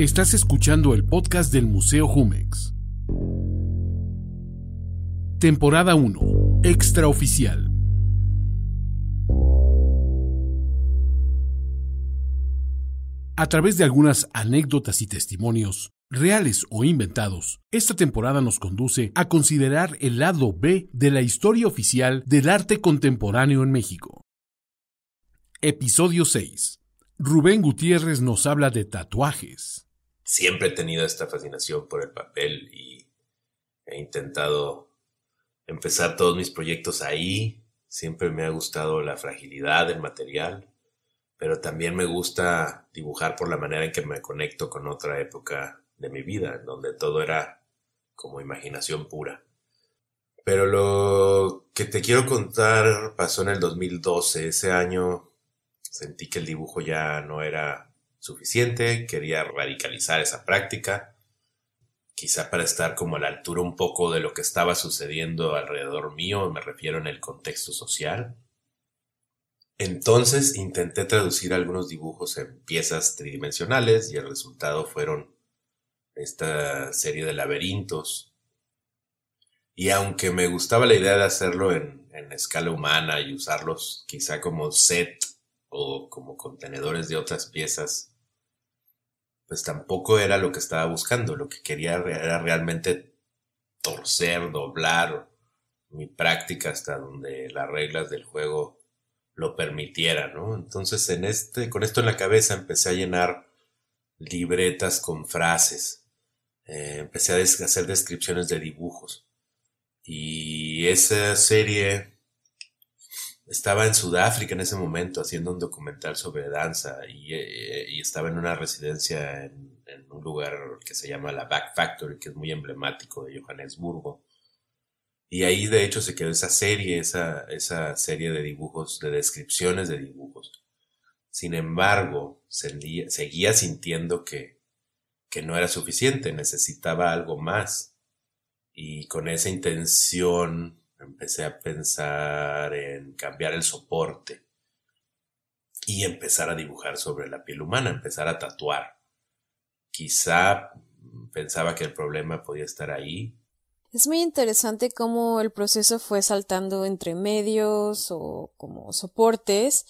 Estás escuchando el podcast del Museo Jumex. Temporada 1. Extraoficial. A través de algunas anécdotas y testimonios, reales o inventados, esta temporada nos conduce a considerar el lado B de la historia oficial del arte contemporáneo en México. Episodio 6. Rubén Gutiérrez nos habla de tatuajes. Siempre he tenido esta fascinación por el papel y he intentado empezar todos mis proyectos ahí. Siempre me ha gustado la fragilidad del material, pero también me gusta dibujar por la manera en que me conecto con otra época de mi vida, donde todo era como imaginación pura. Pero lo que te quiero contar pasó en el 2012. Ese año sentí que el dibujo ya no era suficiente, quería radicalizar esa práctica, quizá para estar como a la altura un poco de lo que estaba sucediendo alrededor mío, me refiero en el contexto social. Entonces intenté traducir algunos dibujos en piezas tridimensionales y el resultado fueron esta serie de laberintos. Y aunque me gustaba la idea de hacerlo en, escala humana y usarlos quizá como set o como contenedores de otras piezas, pues tampoco era lo que estaba buscando. Lo que quería era realmente torcer, doblar mi práctica hasta donde las reglas del juego lo permitieran, ¿no? Entonces, en este, con esto en la cabeza empecé a llenar libretas con frases eh, empecé a hacer descripciones de dibujos. Y esa serie estaba en Sudáfrica en ese momento haciendo un documental sobre danza y, eh, estaba en una residencia en, un lugar que se llama la Back Factory, que es muy emblemático de Johannesburgo. Y ahí de hecho se quedó esa serie, esa, esa serie de dibujos, de descripciones de dibujos. Sin embargo, seguía sintiendo que, que no era suficiente, necesitaba algo más. Y con esa intención empecé a pensar en cambiar el soporte y empezar a dibujar sobre la piel humana, empezar a tatuar. Quizá pensaba que el problema podía estar ahí. Es muy interesante cómo el proceso fue saltando entre medios o como soportes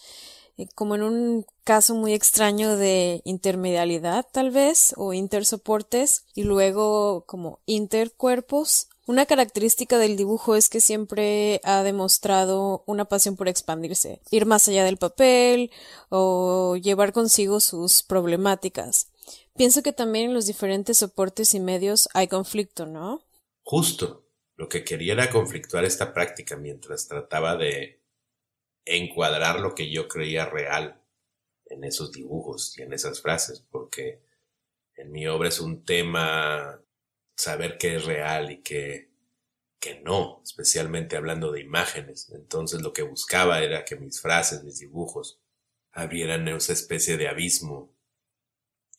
eh, como en un caso muy extraño de intermedialidad tal vez o intersoportes y luego como intercuerpos. Una característica del dibujo es que siempre ha demostrado una pasión por expandirse, ir más allá del papel o llevar consigo sus problemáticas. Pienso que también en los diferentes soportes y medios hay conflicto, ¿no? Justo. Lo que quería era conflictuar esta práctica mientras trataba de encuadrar lo que yo creía real en esos dibujos y en esas frases, porque en mi obra es un tema saber qué es real y qué, que no, especialmente hablando de imágenes. Entonces lo que buscaba era que mis frases, mis dibujos, abrieran esa especie de abismo,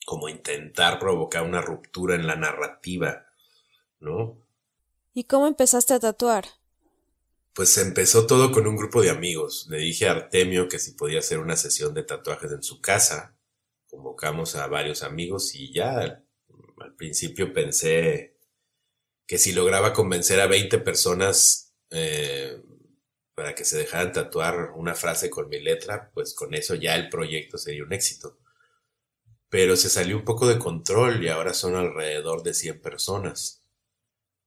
como intentar provocar una ruptura en la narrativa, ¿no? ¿Y cómo empezaste a tatuar? Pues empezó todo con un grupo de amigos. Le dije a Artemio que si podía hacer una sesión de tatuajes en su casa. Convocamos a varios amigos y ya al principio pensé que si lograba convencer a 20 personas eh, para que se dejaran tatuar una frase con mi letra, pues con eso ya el proyecto sería un éxito. Pero se salió un poco de control y ahora son alrededor de 100 personas.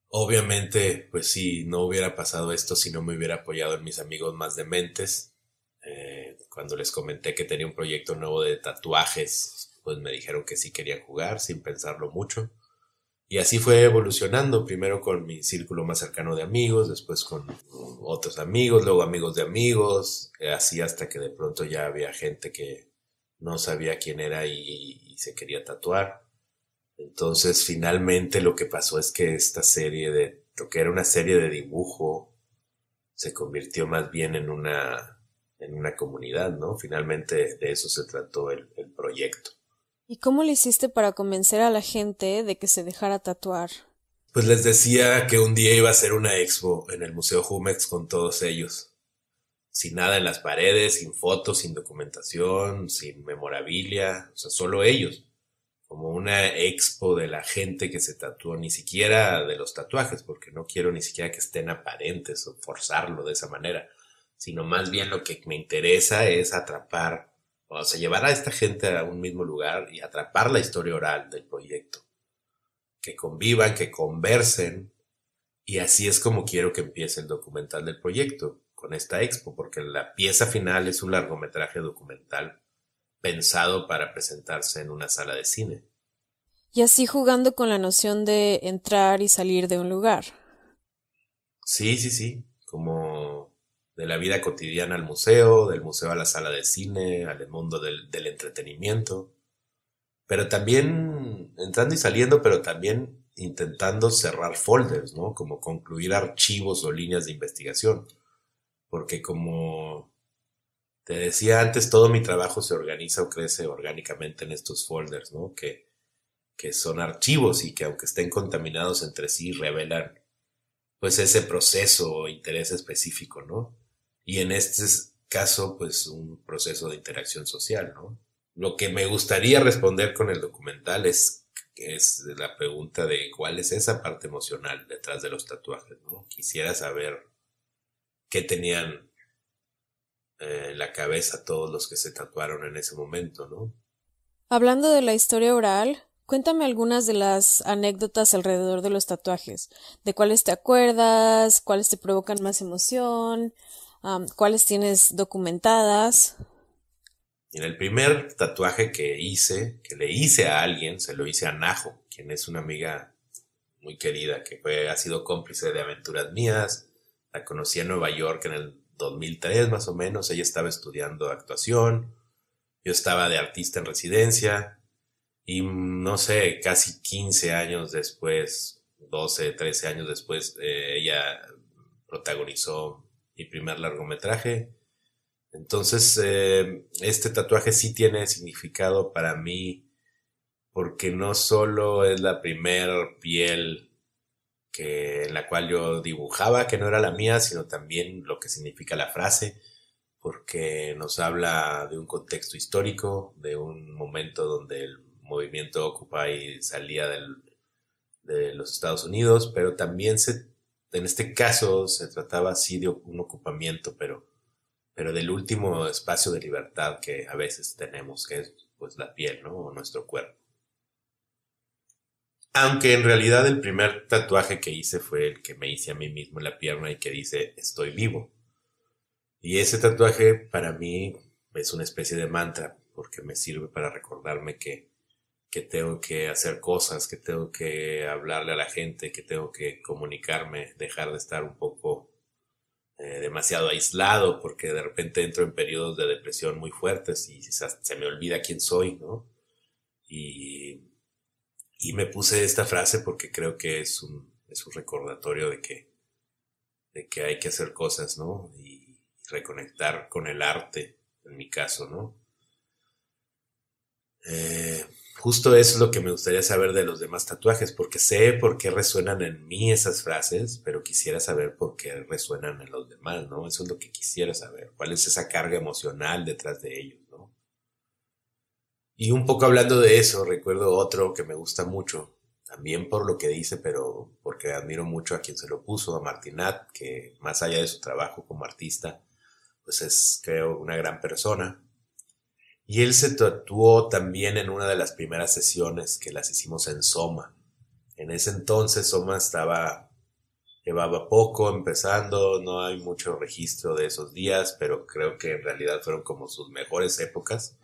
Obviamente, pues sí, no hubiera pasado esto si no me hubiera apoyado en mis amigos más dementes. Eh, cuando les comenté que tenía un proyecto nuevo de tatuajes, pues me dijeron que sí querían jugar sin pensarlo mucho. Y así fue evolucionando, primero con mi círculo más cercano de amigos, después con otros amigos, luego amigos de amigos, así hasta que de pronto ya había gente que no sabía quién era y se quería tatuar. Entonces, finalmente lo que pasó es que esta serie de, lo que era una serie de dibujo, se convirtió más bien en una, en una comunidad, ¿no? Finalmente de eso se trató el, el proyecto. ¿Y cómo le hiciste para convencer a la gente de que se dejara tatuar? Pues les decía que un día iba a ser una expo en el Museo Jumex con todos ellos. Sin nada en las paredes, sin fotos, sin documentación, sin memorabilia, o sea, solo ellos como una expo de la gente que se tatuó, ni siquiera de los tatuajes, porque no quiero ni siquiera que estén aparentes o forzarlo de esa manera, sino más bien lo que me interesa es atrapar, o sea, llevar a esta gente a un mismo lugar y atrapar la historia oral del proyecto. Que convivan, que conversen, y así es como quiero que empiece el documental del proyecto, con esta expo, porque la pieza final es un largometraje documental pensado para presentarse en una sala de cine. Y así jugando con la noción de entrar y salir de un lugar. Sí, sí, sí, como de la vida cotidiana al museo, del museo a la sala de cine, al mundo del, del entretenimiento, pero también entrando y saliendo, pero también intentando cerrar folders, ¿no? Como concluir archivos o líneas de investigación, porque como te decía antes, todo mi trabajo se organiza o crece orgánicamente en estos folders, ¿no? Que, que son archivos y que aunque estén contaminados entre sí, revelan pues ese proceso o interés específico, ¿no? Y en este caso, pues un proceso de interacción social, ¿no? Lo que me gustaría responder con el documental es, es la pregunta de cuál es esa parte emocional detrás de los tatuajes, ¿no? Quisiera saber qué tenían eh, la cabeza todos los que se tatuaron en ese momento, ¿no? Hablando de la historia oral, cuéntame algunas de las anécdotas alrededor de los tatuajes. ¿De cuáles te acuerdas? ¿Cuáles te provocan más emoción? ¿Cuáles tienes documentadas? En el primer tatuaje que hice, que le hice a alguien, se lo hice a Najo, quien es una amiga muy querida que fue, ha sido cómplice de aventuras mías. La conocí en Nueva York en el 2003 más o menos, ella estaba estudiando actuación, yo estaba de artista en residencia y no sé, casi 15 años después, 12, 13 años después, eh, ella protagonizó mi primer largometraje. Entonces, eh, este tatuaje sí tiene significado para mí porque no solo es la primer piel que, en la cual yo dibujaba, que no era la mía, sino también lo que significa la frase, porque nos habla de un contexto histórico, de un momento donde el movimiento Occupy salía de los Estados Unidos, pero también se, en este caso se trataba así de un ocupamiento, pero, pero del último espacio de libertad que a veces tenemos, que es pues la piel, ¿no? O nuestro cuerpo. Aunque en realidad el primer tatuaje que hice fue el que me hice a mí mismo en la pierna y que dice estoy vivo. Y ese tatuaje para mí es una especie de mantra porque me sirve para recordarme que, que tengo que hacer cosas, que tengo que hablarle a la gente, que tengo que comunicarme, dejar de estar un poco eh, demasiado aislado porque de repente entro en periodos de depresión muy fuertes y se me olvida quién soy, ¿no? Y y me puse esta frase porque creo que es un, es un recordatorio de que, de que hay que hacer cosas, ¿no? Y reconectar con el arte, en mi caso, ¿no? Eh, justo eso es lo que me gustaría saber de los demás tatuajes, porque sé por qué resuenan en mí esas frases, pero quisiera saber por qué resuenan en los demás, ¿no? Eso es lo que quisiera saber, cuál es esa carga emocional detrás de ellos. Y un poco hablando de eso, recuerdo otro que me gusta mucho, también por lo que dice, pero porque admiro mucho a quien se lo puso, a Martinat, que más allá de su trabajo como artista, pues es, creo, una gran persona. Y él se tatuó también en una de las primeras sesiones que las hicimos en Soma. En ese entonces Soma estaba, llevaba poco empezando, no hay mucho registro de esos días, pero creo que en realidad fueron como sus mejores épocas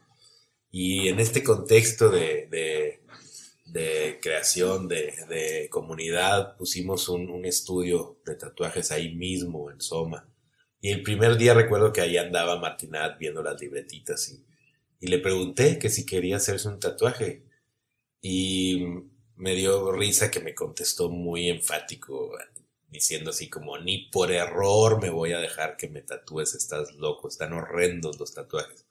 y en este contexto de, creación, de, comunidad, pusimos un, estudio de tatuajes ahí mismo en Soma. Y el primer día recuerdo que ahí andaba Martinat viendo las libretitas y, y le pregunté que si quería hacerse un tatuaje. Y me dio risa que me contestó muy enfático, diciendo así como, ni por error me voy a dejar que me tatúes, estás loco, están horrendos los tatuajes.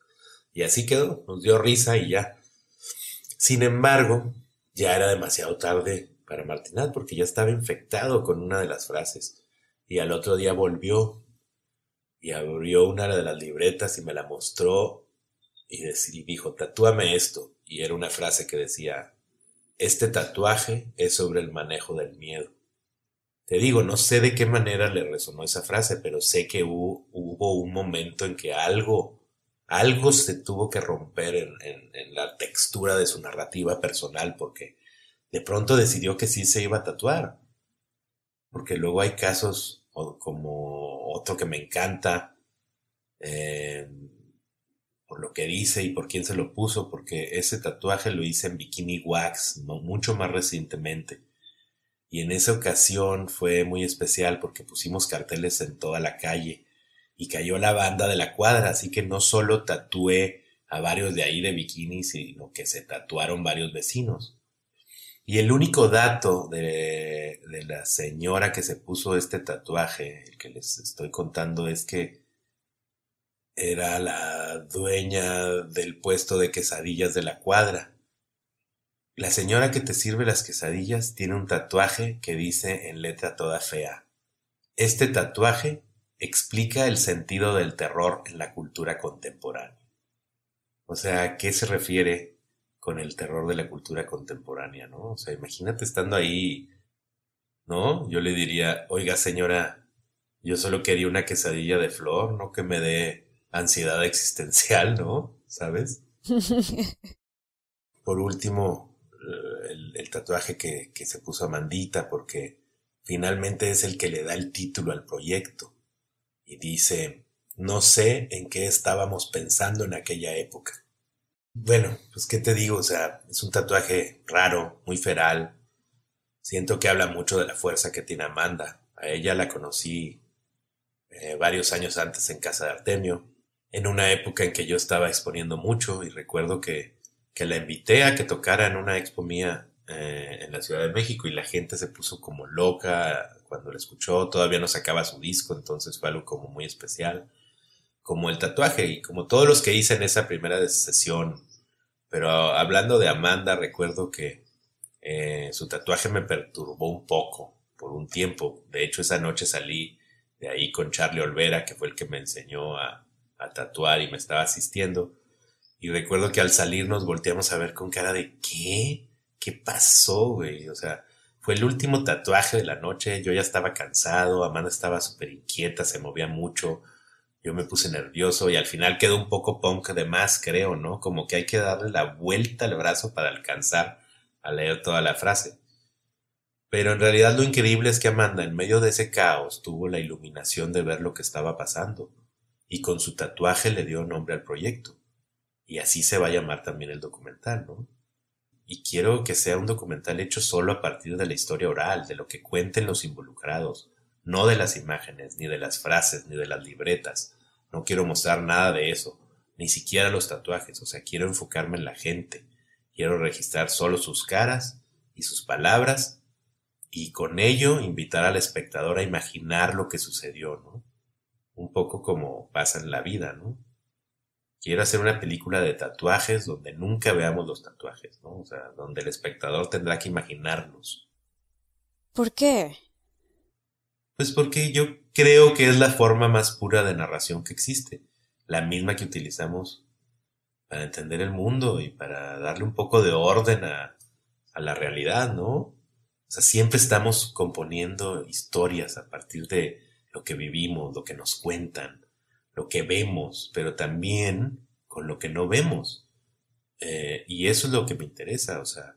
Y así quedó, nos dio risa y ya. Sin embargo, ya era demasiado tarde para Martinat porque ya estaba infectado con una de las frases. Y al otro día volvió y abrió una de las libretas y me la mostró y, dijo, tatúame esto. Y era una frase que decía, este tatuaje es sobre el manejo del miedo. Te digo, no sé de qué manera le resonó esa frase, pero sé que hubo, un momento en que algo, algo se tuvo que romper en, en la textura de su narrativa personal, porque de pronto decidió que sí se iba a tatuar. Porque luego hay casos como otro que me encanta, eh, por lo que dice y por quién se lo puso, porque ese tatuaje lo hice en Bikini Wax, mucho más recientemente. Y en esa ocasión fue muy especial porque pusimos carteles en toda la calle y cayó la banda de la cuadra, así que no solo tatué a varios de ahí de bikini, sino que se tatuaron varios vecinos. Y el único dato de, de, la señora que se puso este tatuaje, el que les estoy contando, es que era la dueña del puesto de quesadillas de la cuadra. La señora que te sirve las quesadillas tiene un tatuaje que dice en letra toda fea. Este tatuaje explica el sentido del terror en la cultura contemporánea. O sea, ¿a qué se refiere con el terror de la cultura contemporánea, ¿no? O sea, imagínate estando ahí, ¿no? Yo le diría, oiga señora, yo solo quería una quesadilla de flor, no que me dé ansiedad existencial, ¿no? ¿Sabes? Por último, eh, el, tatuaje que, que se puso Amandita, porque finalmente es el que le da el título al proyecto. Y dice, no sé en qué estábamos pensando en aquella época bueno, pues qué te digo, o sea, es un tatuaje raro, muy feral. Siento que habla mucho de la fuerza que tiene Amanda. A ella la conocí eh, varios años antes en casa de Artemio, en una época en que yo estaba exponiendo mucho y recuerdo que, que la invité a que tocara en una expo mía eh, en la Ciudad de México y la gente se puso como loca cuando la escuchó, todavía no sacaba su disco, entonces fue algo como muy especial como el tatuaje y como todos los que hice en esa primera sesión. Pero hablando de Amanda, recuerdo que eh, su tatuaje me perturbó un poco por un tiempo. De hecho, esa noche salí de ahí con Charlie Olvera, que fue el que me enseñó a, a tatuar y me estaba asistiendo. Y recuerdo que al salir nos volteamos a ver con cara de ¿qué? ¿Qué pasó, güey? O sea, fue el último tatuaje de la noche. Yo ya estaba cansado, Amanda estaba súper inquieta, se movía mucho yo me puse nervioso y al final quedó un poco punk de más, creo, ¿no? Como que hay que darle la vuelta al brazo para alcanzar a leer toda la frase. Pero en realidad lo increíble es que Amanda, en medio de ese caos, tuvo la iluminación de ver lo que estaba pasando, y con su tatuaje le dio nombre al proyecto. Y así se va a llamar también el documental, ¿no? Y quiero que sea un documental hecho solo a partir de la historia oral, de lo que cuenten los involucrados, no de las imágenes, ni de las frases, ni de las libretas. No quiero mostrar nada de eso, ni siquiera los tatuajes, o sea, quiero enfocarme en la gente. Quiero registrar solo sus caras y sus palabras y con ello invitar al espectador a imaginar lo que sucedió, ¿no? Un poco como pasa en la vida, ¿no? Quiero hacer una película de tatuajes donde nunca veamos los tatuajes, ¿no? O sea, donde el espectador tendrá que imaginarlos. ¿Por qué? Pues porque yo creo que es la forma más pura de narración que existe, la misma que utilizamos para entender el mundo y para darle un poco de orden a, la realidad, ¿no? O sea, siempre estamos componiendo historias a partir de lo que vivimos, lo que nos cuentan, lo que vemos, pero también con lo que no vemos. Eh, y eso es lo que me interesa, o sea,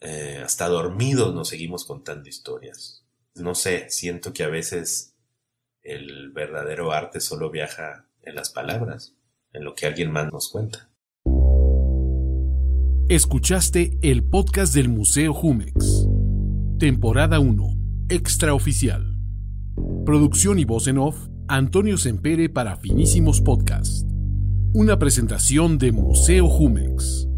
eh, hasta dormidos nos seguimos contando historias no sé, siento que a veces el verdadero arte solo viaja en las palabras, en lo que alguien más nos cuenta. Escuchaste el podcast del Museo Jumex. Temporada 1. Extraoficial. Producción y voz en off, Antonio Sempere para Finísimos Podcast. Una presentación de Museo Jumex.